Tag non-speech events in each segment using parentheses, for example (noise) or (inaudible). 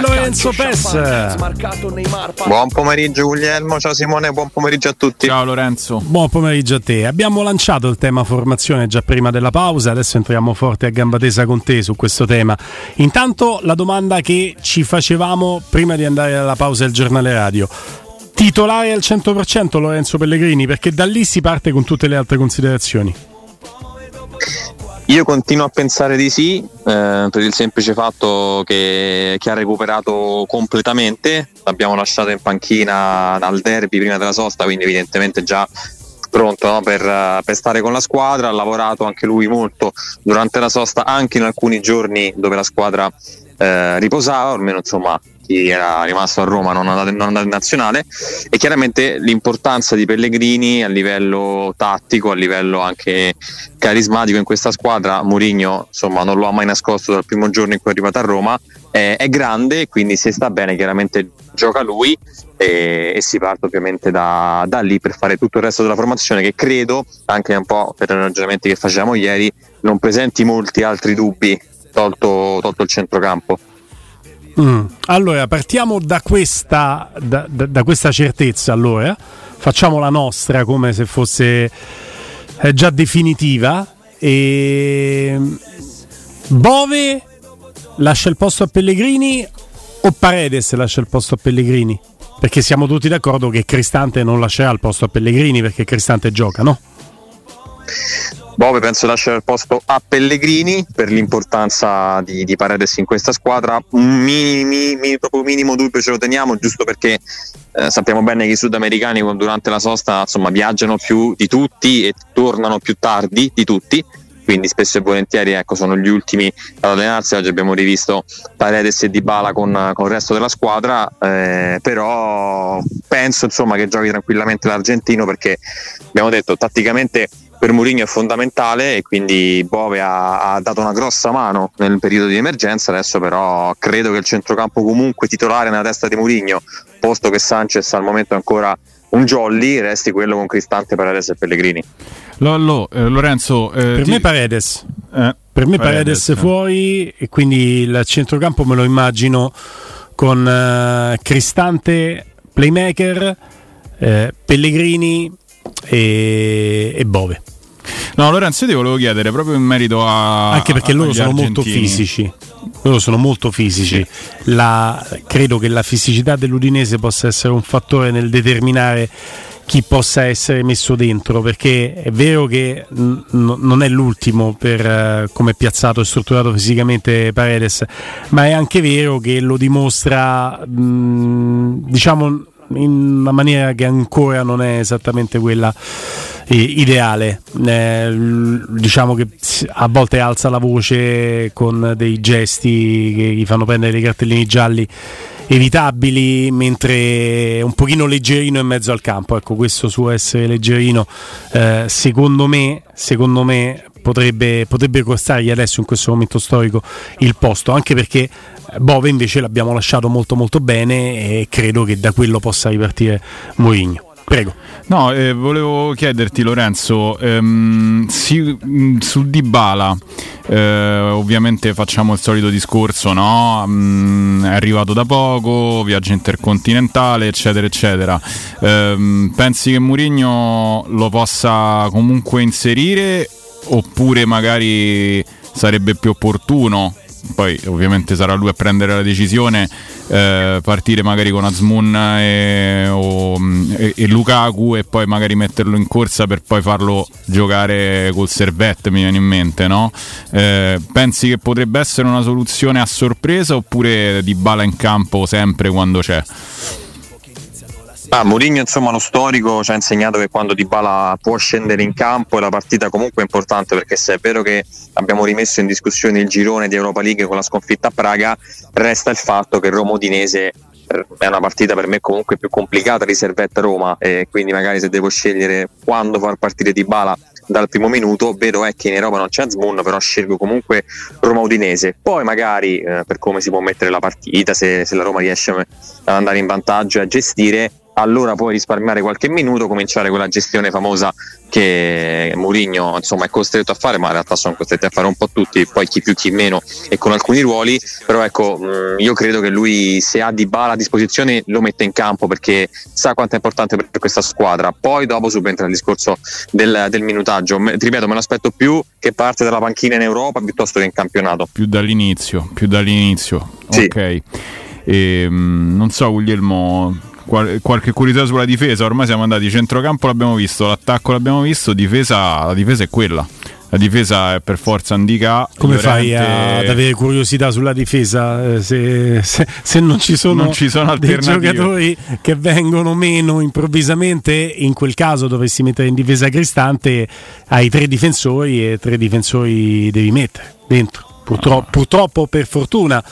Lorenzo Pes. Buon pomeriggio Guglielmo, ciao Simone, buon pomeriggio a tutti. Ciao Lorenzo. Buon pomeriggio a te. Abbiamo lanciato il tema formazione già prima della pausa, adesso entriamo forte a gamba tesa con te su questo tema. Intanto la domanda che ci facevamo prima di andare alla pausa del giornale radio. Titolare al 100% Lorenzo Pellegrini, perché da lì si parte con tutte le altre considerazioni. Io continuo a pensare di sì, eh, per il semplice fatto che, che ha recuperato completamente, l'abbiamo lasciato in panchina dal derby prima della sosta, quindi evidentemente già pronto no, per, per, stare con la squadra, ha lavorato anche lui molto durante la sosta, anche in alcuni giorni dove la squadra eh, riposava, almeno insomma chi era rimasto a Roma non andato, non andato in nazionale e chiaramente l'importanza di Pellegrini a livello tattico, a livello anche carismatico in questa squadra, Mourinho insomma non lo ha mai nascosto dal primo giorno in cui è arrivato a Roma, è, è grande quindi se sta bene chiaramente gioca lui e, e si parte ovviamente da, da, lì per fare tutto il resto della formazione che credo, anche un po' per i ragionamenti che facevamo ieri, non presenti molti altri dubbi tolto, tolto il centrocampo. Mm. Allora, partiamo da questa, da, da, da questa certezza. Allora, facciamo la nostra come se fosse eh, già definitiva. E Bove lascia il posto a Pellegrini o Paredes lascia il posto a Pellegrini? Perché siamo tutti d'accordo che Cristante non lascerà il posto a Pellegrini perché Cristante gioca, no? Bove penso lascerà il posto a Pellegrini per l'importanza di, di Paredes in questa squadra. Un minimi, minimo, proprio minimo dubbio ce lo teniamo, giusto perché eh, sappiamo bene che i sudamericani durante la sosta insomma, viaggiano più di tutti e tornano più tardi di tutti. Quindi spesso e volentieri ecco, sono gli ultimi ad allenarsi. Oggi abbiamo rivisto Paredes e Dybala con, con il resto della squadra, eh, però penso insomma, che giochi tranquillamente l'argentino perché abbiamo detto tatticamente per Mourinho è fondamentale e quindi Bove ha, ha, dato una grossa mano nel periodo di emergenza, adesso però credo che il centrocampo comunque titolare nella testa di Mourinho, posto che Sanchez al momento è ancora un jolly, resti quello con Cristante, Paredes e Pellegrini. Lollo, eh, Lorenzo, eh, per ti... me Paredes. Eh, per me Paredes, Paredes fuori e quindi il centrocampo me lo immagino con uh, Cristante, playmaker, eh, Pellegrini e, e Bove. No, Lorenzo, io ti volevo chiedere proprio in merito a. Anche perché loro sono argentini. molto fisici. Loro sono molto fisici. Sì. La, credo che la fisicità dell'Udinese possa essere un fattore nel determinare chi possa essere messo dentro perché è vero che n- non è l'ultimo per uh, come è piazzato e strutturato fisicamente Paredes ma è anche vero che lo dimostra mh, diciamo in una maniera che ancora non è esattamente quella eh, ideale. Eh, diciamo che a volte alza la voce con dei gesti che gli fanno prendere dei cartellini gialli evitabili, mentre un pochino leggerino in mezzo al campo. Ecco, questo suo essere leggerino, eh, secondo me, secondo me potrebbe, potrebbe costargli adesso in questo momento storico il posto, anche perché Bove invece l'abbiamo lasciato molto molto bene e credo che da quello possa ripartire Mourinho. Prego. No, eh, volevo chiederti Lorenzo, ehm, si, mh, su Dybala, eh, ovviamente facciamo il solito discorso, no? Mh, è arrivato da poco, viaggio intercontinentale, eccetera, eccetera. Ehm, pensi che Mourinho lo possa comunque inserire oppure magari sarebbe più opportuno poi ovviamente sarà lui a prendere la decisione, eh, partire magari con Azmoun e, o, e, e, Lukaku e poi magari metterlo in corsa per poi farlo giocare col servette, mi viene in mente, no? Eh, pensi che potrebbe essere una soluzione a sorpresa oppure di bala in campo sempre quando c'è? Ah, Mourinho insomma lo storico ci ha insegnato che quando Dybala può scendere in campo la partita comunque è importante perché se è vero che abbiamo rimesso in discussione il girone di Europa League con la sconfitta a Praga resta il fatto che Roma Udinese eh, è una partita per me comunque più complicata riservetta Roma e quindi magari se devo scegliere quando far partire Dybala dal primo minuto vero è che in Europa non c'è Zmoon però scelgo comunque Roma Udinese. Poi magari eh, per come si può mettere la partita se, se la Roma riesce ad andare in vantaggio e a gestire allora puoi risparmiare qualche minuto, cominciare quella gestione famosa che Mourinho insomma, è costretto a fare, ma in realtà sono costretti a fare un po' tutti, poi chi più chi meno e con alcuni ruoli, però ecco mh, io credo che lui se ha di bala a disposizione lo mette in campo perché sa quanto è importante per questa squadra, poi dopo subentra il discorso del, del minutaggio, ripeto me lo aspetto più che parte dalla panchina in Europa piuttosto che in campionato. Più dall'inizio, più dall'inizio, sì. ok. E, ehm, non so Guglielmo qual- qualche curiosità sulla difesa. Ormai siamo andati centrocampo, l'abbiamo visto, l'attacco l'abbiamo visto, difesa, la difesa è quella. La difesa è per forza indica. Come Llorente... fai ad avere curiosità sulla difesa eh, se, se, se non ci sono, non ci sono dei giocatori che vengono meno improvvisamente? In quel caso dovresti mettere in difesa Cristante, hai tre difensori e tre difensori devi mettere dentro. Purtroppo, purtroppo per fortuna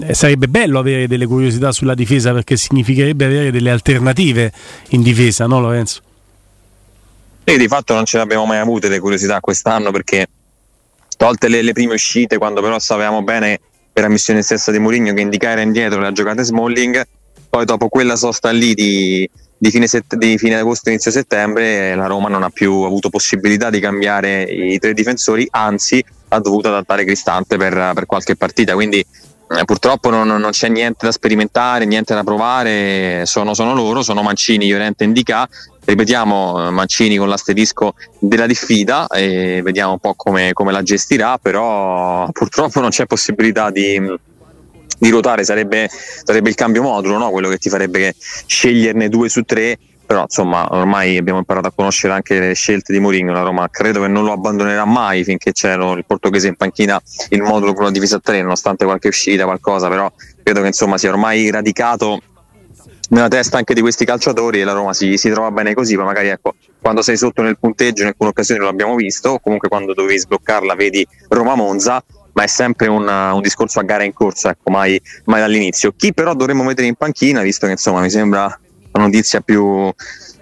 eh, sarebbe bello avere delle curiosità sulla difesa perché significherebbe avere delle alternative in difesa, no Lorenzo? E di fatto non ce le abbiamo mai avute le curiosità quest'anno perché tolte le, le prime uscite quando però sapevamo bene per la missione stessa di Mourinho che indicare indietro le giocate Smalling poi dopo quella sosta lì di, di, fine set, di, fine agosto inizio settembre la Roma non ha più avuto possibilità di cambiare i tre difensori anzi ha dovuto adattare Cristante per, per qualche partita quindi purtroppo non, non, c'è niente da sperimentare, niente da provare, sono, sono loro, sono Mancini, Llorente e Indica, ripetiamo Mancini con l'asterisco della diffida e vediamo un po' come, come la gestirà, però purtroppo non c'è possibilità di, di ruotare, sarebbe, sarebbe, il cambio modulo, no? quello che ti farebbe sceglierne due su tre però insomma ormai abbiamo imparato a conoscere anche le scelte di Mourinho la Roma credo che non lo abbandonerà mai finché c'è il portoghese in panchina il modulo con la divisa a 3 nonostante qualche uscita qualcosa però credo che insomma sia ormai radicato nella testa anche di questi calciatori e la Roma si, si trova bene così, ma magari ecco, quando sei sotto nel punteggio in alcune occasioni lo abbiamo visto, o comunque quando dovevi sbloccarla vedi Roma-Monza, ma è sempre un, un discorso a gara in corsa, ecco, mai, mai, dall'inizio. Chi però dovremmo mettere in panchina, visto che insomma mi sembra la notizia più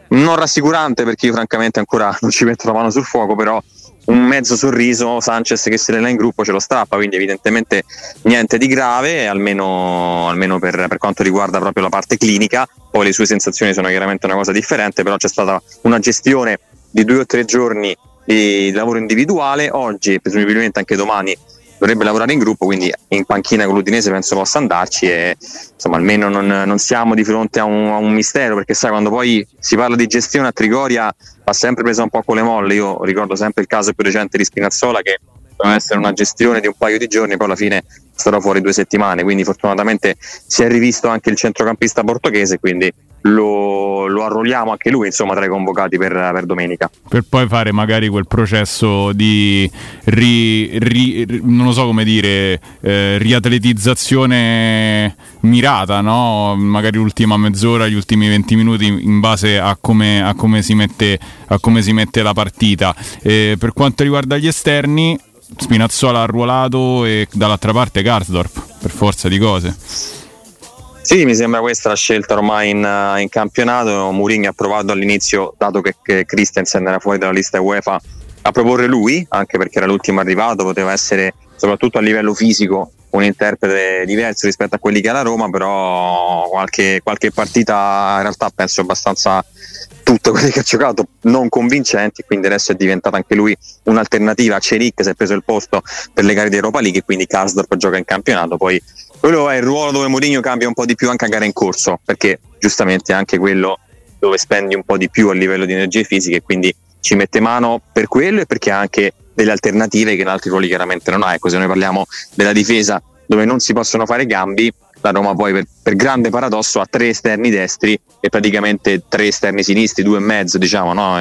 non rassicurante perché io francamente ancora (laughs) non ci metto la mano sul fuoco, però un mezzo sorriso Sanchez che se ne in gruppo ce lo strappa, quindi evidentemente niente di grave, almeno, almeno per, per, quanto riguarda proprio la parte clinica, poi le sue sensazioni sono chiaramente una cosa differente, però c'è stata una gestione di due o tre giorni di lavoro individuale, oggi e presumibilmente anche domani dovrebbe lavorare in gruppo, quindi in panchina con l'Udinese penso possa andarci e insomma almeno non, non siamo di fronte a un, a un, mistero, perché sai quando poi si parla di gestione a Trigoria va sempre presa un po' con le molle, io ricordo sempre il caso più recente di Spinazzola che doveva essere una gestione di un paio di giorni, poi alla fine starò fuori due settimane, quindi fortunatamente si è rivisto anche il centrocampista portoghese, quindi lo, lo arruoliamo anche lui insomma tra i convocati per, per, domenica per poi fare magari quel processo di ri, ri, non so come dire eh, riatletizzazione mirata no? magari l'ultima mezz'ora gli ultimi 20 minuti in base a come, a come, si, mette, a come si mette la partita eh, per quanto riguarda gli esterni Spinazzola arruolato e dall'altra parte Garsdorp per forza di cose sì, mi sembra questa la scelta ormai in, eh, in campionato. Mourinho ha provato all'inizio, dato che, che Christensen era fuori dalla lista UEFA, a proporre lui, anche perché era l'ultimo arrivato, poteva essere soprattutto a livello fisico un interprete diverso rispetto a quelli che ha la Roma, però qualche, qualche partita in realtà penso abbastanza tutte quelle che ha giocato non convincenti, quindi adesso è diventato anche lui un'alternativa. Ceric si è preso il posto per le gare di Europa League, quindi Kasdorp gioca in campionato. Poi quello è il ruolo dove Mourinho cambia un po' di più anche a gare in corso, perché giustamente è anche quello dove spendi un po' di più a livello di energie fisiche, quindi ci mette mano per quello e perché ha anche delle alternative che in altri ruoli chiaramente non ha. Ecco, se noi parliamo della difesa dove non si possono fare gambi, la Roma poi per, per, grande paradosso ha tre esterni destri e praticamente tre esterni sinistri, due e mezzo diciamo, no?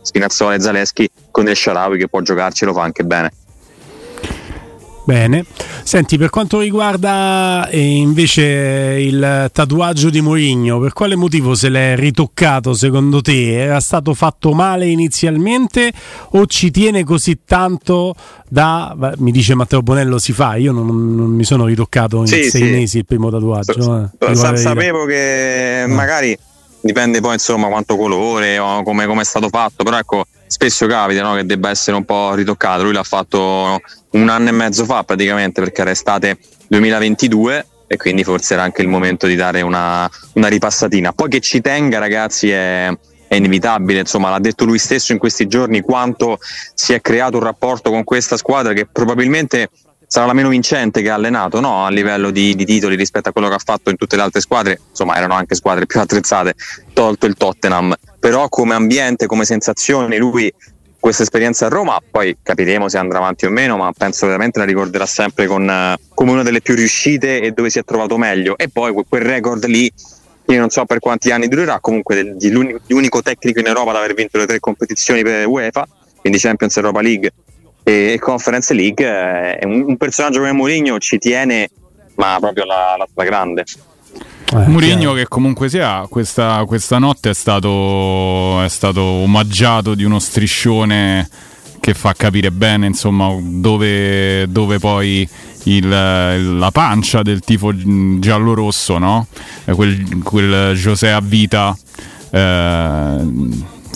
Spinazzola e Zaleschi con il Sharawi che può giocarci lo fa anche bene. Bene, senti per quanto riguarda eh, invece il tatuaggio di Mourinho, per quale motivo se l'è ritoccato secondo te? Era stato fatto male inizialmente o ci tiene così tanto da, mi dice Matteo Bonello si fa, io non, non mi sono ritoccato in sì, sei sì. mesi il primo tatuaggio. Eh, sa- sapevo che magari dipende poi insomma quanto colore o come, come è stato fatto, però ecco spesso capita no, che debba essere un po' ritoccato. Lui l'ha fatto un anno e mezzo fa praticamente perché era estate 2022 e quindi forse era anche il momento di dare una, una ripassatina. Poi che ci tenga ragazzi è, è inevitabile, insomma l'ha detto lui stesso in questi giorni quanto si è creato un rapporto con questa squadra che probabilmente sarà la meno vincente che ha allenato no? a livello di, di, titoli rispetto a quello che ha fatto in tutte le altre squadre, insomma erano anche squadre più attrezzate, tolto il Tottenham, però come ambiente, come sensazioni lui questa esperienza a Roma, poi capiremo se andrà avanti o meno, ma penso veramente la ricorderà sempre con, uh, come una delle più riuscite e dove si è trovato meglio. E poi quel record lì, io non so per quanti anni durerà, comunque l'unico tecnico in Europa ad aver vinto le tre competizioni per UEFA, quindi Champions Europa League e Conference League, eh, un, un personaggio come Mourinho ci tiene, ma proprio la, la, la grande. Eh, Murigno che comunque sia questa, questa notte è stato, è stato omaggiato di uno striscione che fa capire bene insomma dove, dove poi il, la pancia del tifo giallo-rosso no? quel, quel José a vita eh,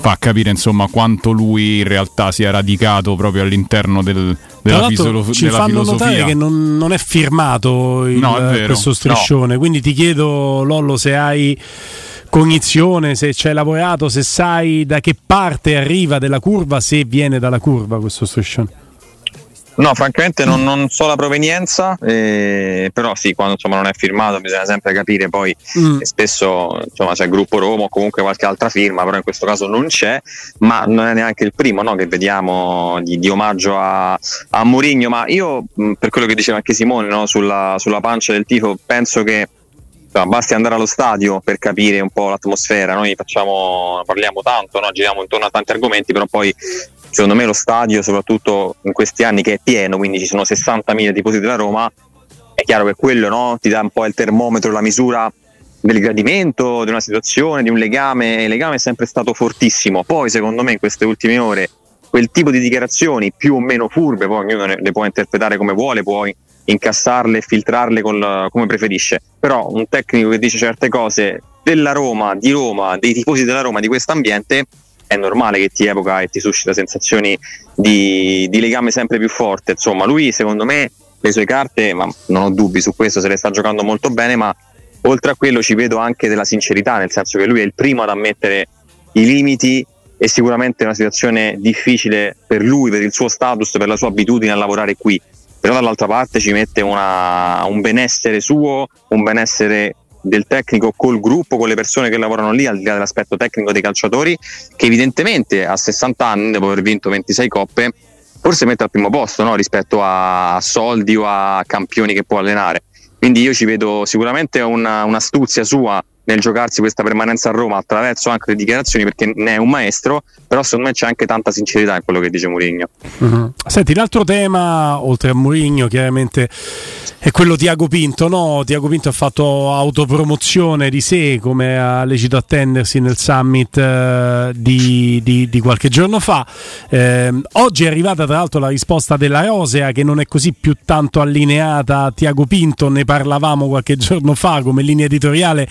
fa capire insomma quanto lui in realtà sia radicato proprio all'interno del, della, fisolo- ci della fanno filosofia. notare che non, non è firmato il, No, è vero. questo striscione, No. quindi ti chiedo Lollo se hai cognizione, se ci hai lavorato, se sai da che parte arriva della curva, se viene dalla curva questo striscione. No, francamente non, non so la provenienza, eh, però sì, quando insomma, non è firmato bisogna sempre capire poi Mm. spesso insomma, c'è il gruppo Roma o comunque qualche altra firma, però in questo caso non c'è, ma non è neanche il primo no, che vediamo di, di omaggio a, a Mourinho, ma io mh, per quello che diceva anche Simone no, sulla, sulla pancia del tifo, penso che basti andare allo stadio per capire un po' l'atmosfera, noi facciamo, parliamo tanto, no, giriamo intorno a tanti argomenti, però poi secondo me lo stadio, soprattutto in questi anni che è pieno, quindi ci sono 60.000 tifosi della Roma, è chiaro che quello no, ti dà un po' il termometro, la misura del gradimento, di una situazione, di un legame. Il legame è sempre stato fortissimo. Poi, secondo me, in queste ultime ore, quel tipo di dichiarazioni più o meno furbe, poi ognuno le può interpretare come vuole, può incassarle filtrarle col- come preferisce. Però un tecnico che dice certe cose della Roma, di Roma, dei tifosi della Roma, di questo ambiente, è normale che ti evoca e ti suscita sensazioni di, di legame sempre più forte. Insomma, lui secondo me le sue carte, ma non ho dubbi su questo, se le sta giocando molto bene, ma oltre a quello ci vedo anche della sincerità, nel senso che lui è il primo ad ammettere i limiti e sicuramente è una situazione difficile per lui, per il suo status, per la sua abitudine a lavorare qui. Però dall'altra parte ci mette una- un benessere suo, un benessere del tecnico col gruppo, con le persone che lavorano lì, al di là dell'aspetto tecnico dei calciatori, che evidentemente a 60 anni, dopo aver vinto 26 coppe, forse mette al primo posto no? rispetto a soldi o a campioni che può allenare. Quindi io ci vedo sicuramente una, un'astuzia sua nel giocarsi questa permanenza a Roma attraverso anche le dichiarazioni perché ne è un maestro, però secondo me c'è anche tanta sincerità in quello che dice Mourinho. Mhm. Senti, l'altro tema, oltre a Mourinho, chiaramente è quello Tiago Pinto. No? Tiago Pinto ha fatto autopromozione di sé, come ha lecito attendersi nel summit eh, di, di- di qualche giorno fa. Ehm, oggi è arrivata tra l'altro la risposta della Rosea, che non è così più tanto allineata a Tiago Pinto, ne parlavamo qualche giorno fa come linea editoriale.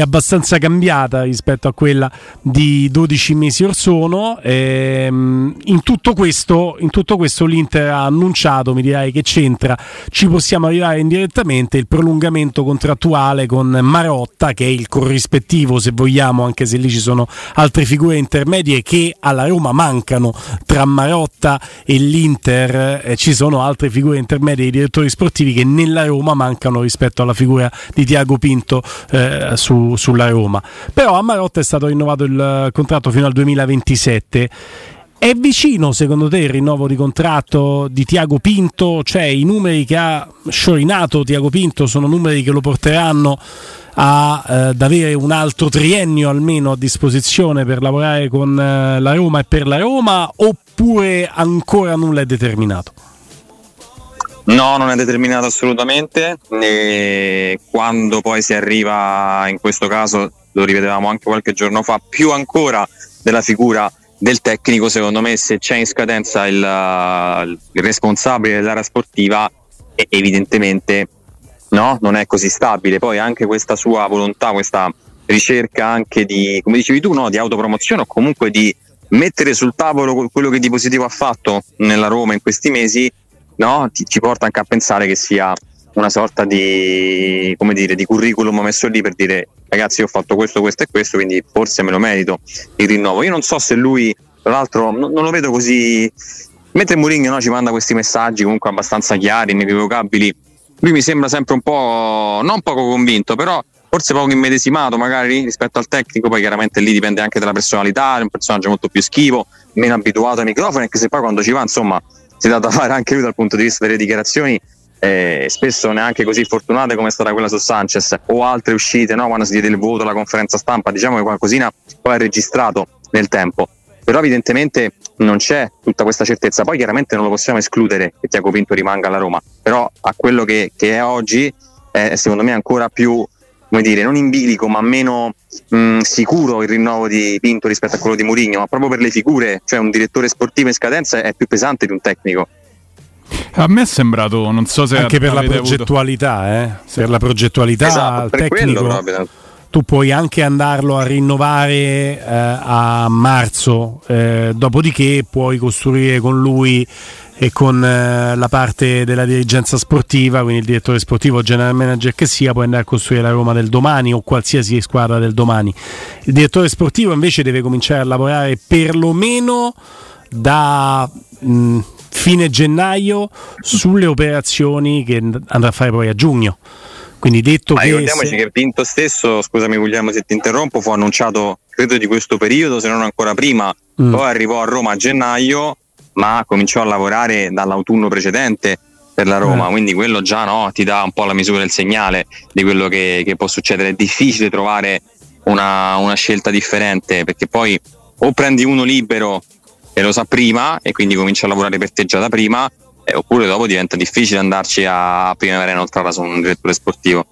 È abbastanza cambiata rispetto a quella di 12 mesi or sono. Ehm, in, tutto questo, in tutto questo l'Inter ha annunciato, mi direi che c'entra, ci possiamo arrivare indirettamente, il prolungamento contrattuale con Marotta, che è il corrispettivo se vogliamo, anche se lì ci sono altre figure intermedie che alla Roma mancano tra Marotta e l'Inter, eh, ci sono altre figure intermedie di direttori sportivi che nella Roma mancano rispetto alla figura di Tiago Pinto eh, su, sulla Roma. Però a Marotta è stato rinnovato il contratto fino al 2027. È vicino secondo te il rinnovo di contratto di Tiago Pinto? Cioè i numeri che ha sciorinato Tiago Pinto sono numeri che lo porteranno a, eh, ad avere un altro triennio almeno a disposizione per lavorare con eh, la Roma e per la Roma oppure ancora nulla è determinato? No, non è determinato assolutamente. E quando poi si arriva, in questo caso, lo rivedevamo anche qualche giorno fa, più ancora della figura del tecnico, secondo me, se c'è in scadenza il, il responsabile dell'area sportiva, evidentemente no, non è così stabile. Poi anche questa sua volontà, questa ricerca anche di, come dicevi tu, no, di autopromozione o comunque di mettere sul tavolo quello che di positivo ha fatto nella Roma in questi mesi no? Ti, ci porta anche a pensare che sia una sorta di, dire, di curriculum messo lì per dire ragazzi ho fatto questo, questo e questo, quindi forse me lo merito il rinnovo. Io non so se lui, tra l'altro, non, non lo vedo così... Mentre Mourinho no, ci manda questi messaggi comunque abbastanza chiari, inequivocabili, lui mi sembra sempre un po', non poco convinto, però forse poco immedesimato magari rispetto al tecnico, poi chiaramente lì dipende anche dalla personalità, è un personaggio molto più schivo, meno abituato ai microfoni, anche se poi quando ci va, insomma, si è dato a fare anche lui dal punto di vista delle dichiarazioni eh, spesso neanche così fortunate come è stata quella su Sanchez o altre uscite no? quando si diede il voto alla conferenza stampa diciamo che qualcosina poi è registrato nel tempo. Però evidentemente non c'è tutta questa certezza. Poi chiaramente non lo possiamo escludere che Tiago Pinto rimanga alla Roma. Però a quello che, che è oggi è secondo me ancora più come dire, non in bilico ma meno mh, sicuro il rinnovo di Pinto rispetto a quello di Mourinho, ma proprio per le figure, cioè un direttore sportivo in scadenza è più pesante di un tecnico. A me è sembrato, non so se anche per la progettualità, avuto... eh? per la progettualità esatto, per tecnico, proprio. tu puoi anche andarlo a rinnovare eh, a marzo, eh, dopodiché puoi costruire con lui e con eh, la parte della dirigenza sportiva, quindi il direttore sportivo o general manager che sia, può andare a costruire la Roma del domani o qualsiasi squadra del domani. Il direttore sportivo invece deve cominciare a lavorare perlomeno da mh, fine gennaio sulle operazioni che andrà a fare poi a giugno. Quindi detto Ma che ricordiamoci se... che Pinto stesso, scusami Guglielmo se ti interrompo, fu annunciato credo di questo periodo, se non ancora prima, mm. poi arrivò a Roma a gennaio ma cominciò a lavorare dall'autunno precedente per la Roma, eh. quindi quello già no, ti dà un po' la misura del segnale di quello che, che può succedere. È difficile trovare una, una, scelta differente perché poi o prendi uno libero e lo sa prima e quindi comincia a lavorare per te già da prima, eh, oppure dopo diventa difficile andarci a primavera inoltrata su un direttore sportivo.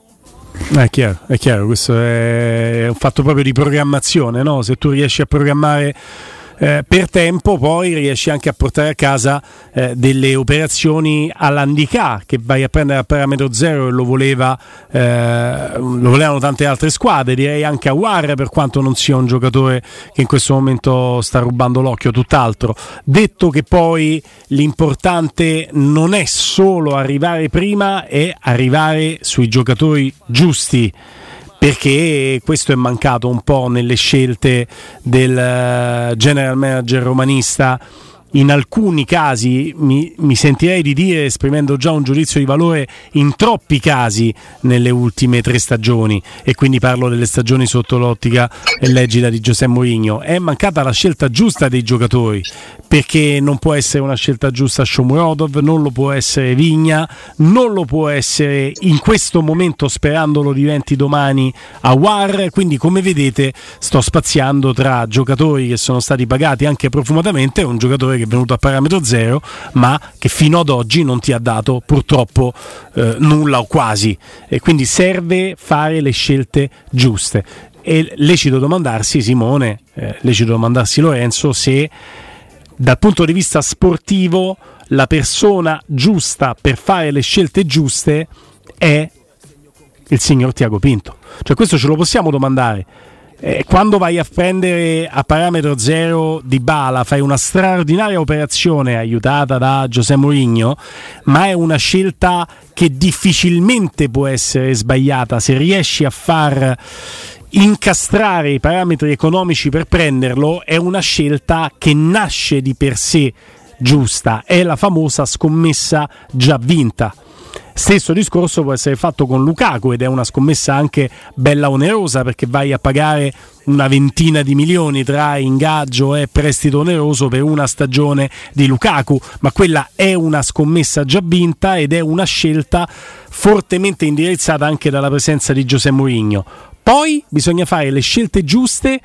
È chiaro, è chiaro, questo è un fatto proprio di programmazione, no? Se tu riesci a programmare eh, per tempo poi riesci anche a portare a casa eh, delle operazioni all'handicap che vai a prendere a parametro zero e lo, voleva, eh, lo volevano tante altre squadre, direi anche a War per quanto non sia un giocatore che in questo momento sta rubando l'occhio, tutt'altro. Detto che poi l'importante non è solo arrivare prima, è arrivare sui giocatori giusti perché questo è mancato un po' nelle scelte del eh, general manager romanista in alcuni casi mi, mi, sentirei di dire, esprimendo già un giudizio di valore, in troppi casi nelle ultime tre stagioni, e quindi parlo delle stagioni sotto l'ottica e l'egida di Giuseppe Mourinho, è mancata la scelta giusta dei giocatori, perché non può essere una scelta giusta Shomurodov, non lo può essere Vigna, non lo può essere in questo momento, sperando lo diventi domani, a War, quindi come vedete sto spaziando tra giocatori che sono stati pagati anche profumatamente e un giocatore che è venuto a parametro zero, ma che fino ad oggi non ti ha dato purtroppo eh, nulla o quasi. E quindi serve fare le scelte giuste. E lecito domandarsi, Simone, eh, lecito domandarsi Lorenzo, se dal punto di vista sportivo la persona giusta per fare le scelte giuste è il signor Tiago Pinto. Cioè questo ce lo possiamo domandare. Eh, quando vai a prendere a parametro zero di Bala fai una straordinaria operazione aiutata da Giuseppe Mourinho ma è una scelta che difficilmente può essere sbagliata. Se riesci a far incastrare i parametri economici per prenderlo è una scelta che nasce di per sé giusta. È la famosa scommessa già vinta Stesso discorso può essere fatto con Lukaku ed è una scommessa anche bella onerosa perché vai a pagare una ventina di milioni tra ingaggio e prestito oneroso per una stagione di Lukaku, ma quella è una scommessa già vinta ed è una scelta fortemente indirizzata anche dalla presenza di Giuseppe Mourinho. Poi bisogna fare le scelte giuste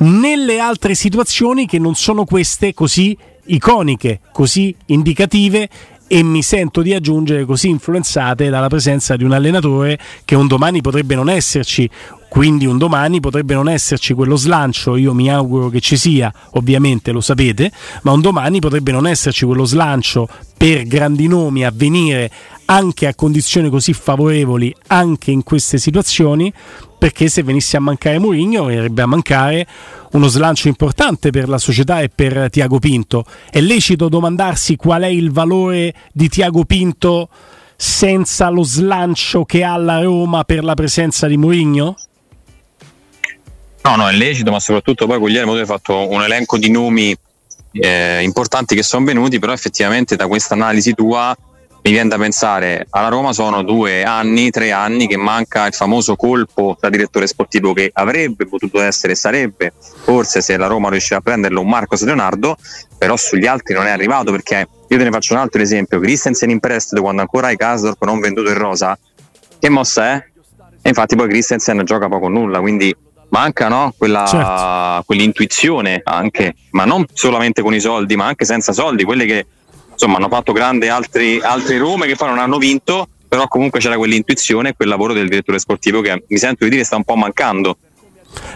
nelle altre situazioni che non sono queste così iconiche, così indicative e mi sento di aggiungere così influenzate dalla presenza di un allenatore che un domani potrebbe non esserci, quindi un domani potrebbe non esserci quello slancio, io mi auguro che ci sia, ovviamente lo sapete, ma un domani potrebbe non esserci quello slancio per grandi nomi a venire anche a condizioni così favorevoli anche in queste situazioni, perché se venisse a mancare Mourinho verrebbe a mancare uno slancio importante per la società e per Tiago Pinto. È lecito domandarsi qual è il valore di Tiago Pinto senza lo slancio che ha la Roma per la presenza di Mourinho? No, no, è lecito, ma soprattutto poi Guglielmo tu hai fatto un elenco di nomi eh, importanti che sono venuti, però effettivamente da questa analisi tua mi viene da pensare alla Roma sono due anni, tre anni che manca il famoso colpo da direttore sportivo che avrebbe potuto essere sarebbe forse se la Roma riuscirà a prenderlo un Marcos Leonardo, però sugli altri non è arrivato perché io te ne faccio un altro esempio, Christensen in prestito quando ancora hai Kasdorp non venduto in rosa, che mossa è? E infatti poi Christensen gioca poco o nulla, quindi manca no? Quella, certo. quell'intuizione anche, ma non solamente con i soldi, ma anche senza soldi, quelle che insomma hanno fatto grande altri, altri Rome che poi non hanno vinto, però comunque c'era quell'intuizione e quel lavoro del direttore sportivo che mi sento di dire sta un po' mancando.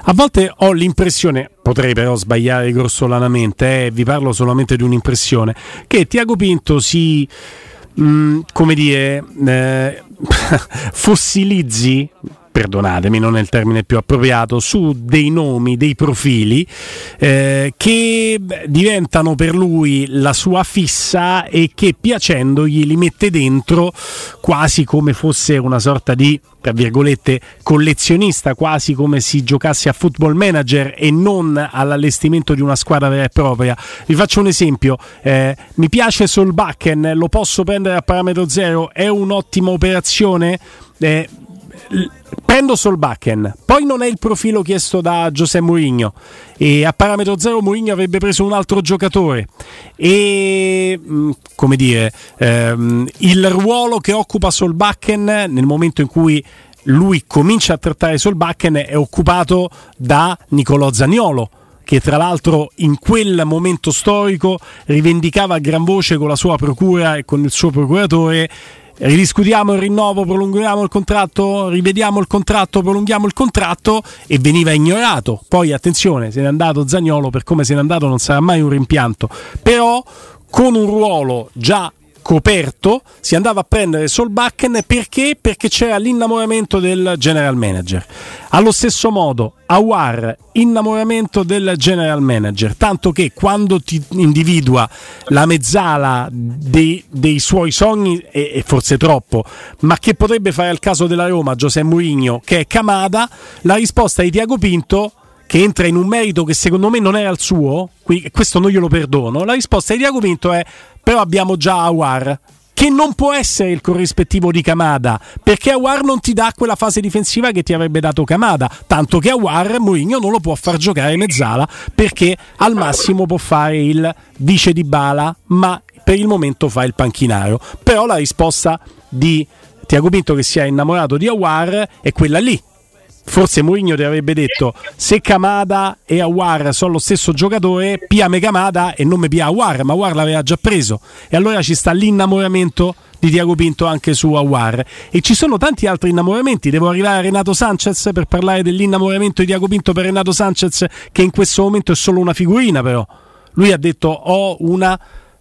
A volte ho l'impressione, potrei però sbagliare grossolanamente, eh, vi parlo solamente di un'impressione, che Tiago Pinto si, mh, mm, come dire, eh, (laughs) fossilizzi perdonatemi, non è il termine più appropriato, su dei nomi, dei profili eh, che diventano per lui la sua fissa e che piacendogli li mette dentro quasi come fosse una sorta di tra virgolette collezionista quasi come si giocasse a football manager e non all'allestimento di una squadra vera e propria. Vi faccio un esempio eh, mi piace Solbakken lo posso prendere a parametro zero? È un'ottima operazione? Eh, prendo Solbakken, poi non è il profilo chiesto da Giuseppe Mourinho. E a parametro zero Mourinho avrebbe preso un altro giocatore. E mm, come dire ehm, il ruolo che occupa Solbakken nel momento in cui lui comincia a trattare Solbakken è occupato da Nicolò Zagnolo che tra l'altro in quel momento storico rivendicava a gran voce con la sua procura e con il suo procuratore ridiscutiamo il rinnovo, prolunghiamo il contratto, rivediamo il contratto, prolunghiamo il contratto e veniva ignorato. Poi attenzione, se n'è andato Zagnolo, per come se n'è andato non sarà mai un rimpianto, però con un ruolo già coperto si andava a prendere Solbakken perché? Perché c'era l'innamoramento del general manager. Allo stesso modo, Awar, innamoramento del general manager, tanto che quando ti individua la mezzala dei, dei suoi sogni, e, e, forse troppo, ma che potrebbe fare al caso della Roma, Giuseppe Mourinho, che è Camada, la risposta di Tiago Pinto che entra in un merito che secondo me non era il suo, questo non glielo perdono. La risposta di Tiago Pinto è però abbiamo già Awar che non può essere il corrispettivo di Kamada perché Awar non ti dà quella fase difensiva che ti avrebbe dato Kamada tanto che Awar Mourinho non lo può far giocare mezzala perché al massimo può fare il vice di Bala ma per il momento fa il panchinaro però la risposta di Tiago Pinto che si è innamorato di Awar è quella lì forse Mourinho ti avrebbe detto se Kamada e Awar sono lo stesso giocatore piame Kamada e non mi pia Awar ma Awar l'aveva già preso. E allora ci sta l'innamoramento di Tiago Pinto anche su Awar e ci sono tanti altri innamoramenti. Devo arrivare a Renato Sanchez per parlare dell'innamoramento di Tiago Pinto per Renato Sanchez che in questo momento è solo una figurina però. Lui ha detto ho una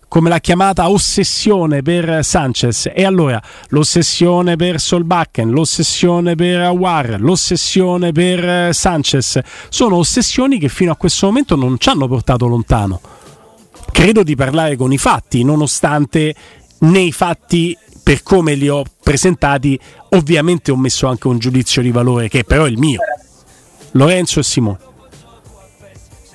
come l'ha chiamata ossessione per Sanchez e allora l'ossessione per Solbakken, l'ossessione per Awar, l'ossessione per Sanchez sono ossessioni che fino a questo momento non ci hanno portato lontano. Credo di parlare con i fatti, nonostante nei fatti per come li ho presentati ovviamente ho messo anche un giudizio di valore che però è il mio. Lorenzo e Simone.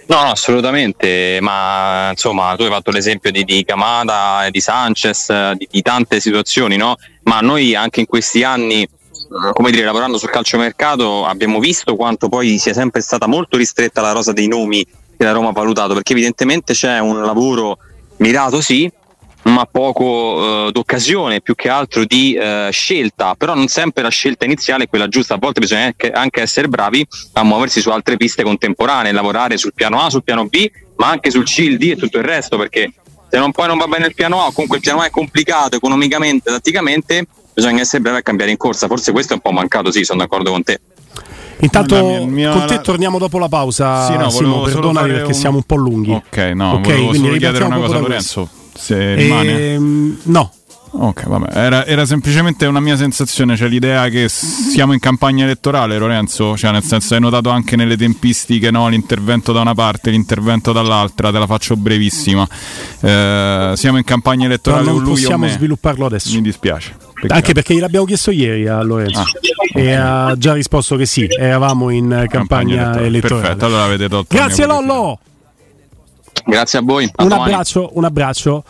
No, no, assolutamente, ma insomma tu hai fatto l'esempio di, di Camada, di Sanchez, di, di, tante situazioni, no? Ma noi anche in questi anni, come dire, lavorando sul calciomercato abbiamo visto quanto poi sia sempre stata molto ristretta la rosa dei nomi che la Roma ha valutato, perché evidentemente c'è un lavoro mirato sì, ma poco eh, d'occasione, più che altro di eh, scelta, però non sempre la scelta iniziale è quella giusta, a volte bisogna anche, anche, essere bravi a muoversi su altre piste contemporanee, lavorare sul piano A, sul piano B, ma anche sul C, il D e tutto il resto, perché se non poi non va bene il piano A, comunque il piano A è complicato economicamente, tatticamente, bisogna essere bravi a cambiare in corsa, forse questo è un po' mancato, sì, sono d'accordo con te. Intanto mia, mia, con te la... torniamo dopo la pausa, sì, no, Simo, perdonami perché un... siamo un po' lunghi. Ok, no, okay, volevo solo chiedere una cosa a Lorenzo se rimane? Ehm, no. Ok, vabbè, era, era, semplicemente una mia sensazione, cioè l'idea che siamo in campagna elettorale, Lorenzo, cioè nel senso hai notato anche nelle tempistiche, no? l'intervento da una parte, l'intervento dall'altra, te la faccio brevissima. Eh, siamo in campagna elettorale no, non lui possiamo svilupparlo adesso. Mi dispiace. Peccato. Anche perché gliel'abbiamo chiesto ieri a Lorenzo ah, okay. e ha già risposto che sì, eravamo in campagna, campagna elettorale. elettorale. Perfetto, allora avete tolto. Grazie Lollo! Grazie a voi. A un domani. abbraccio, un abbraccio.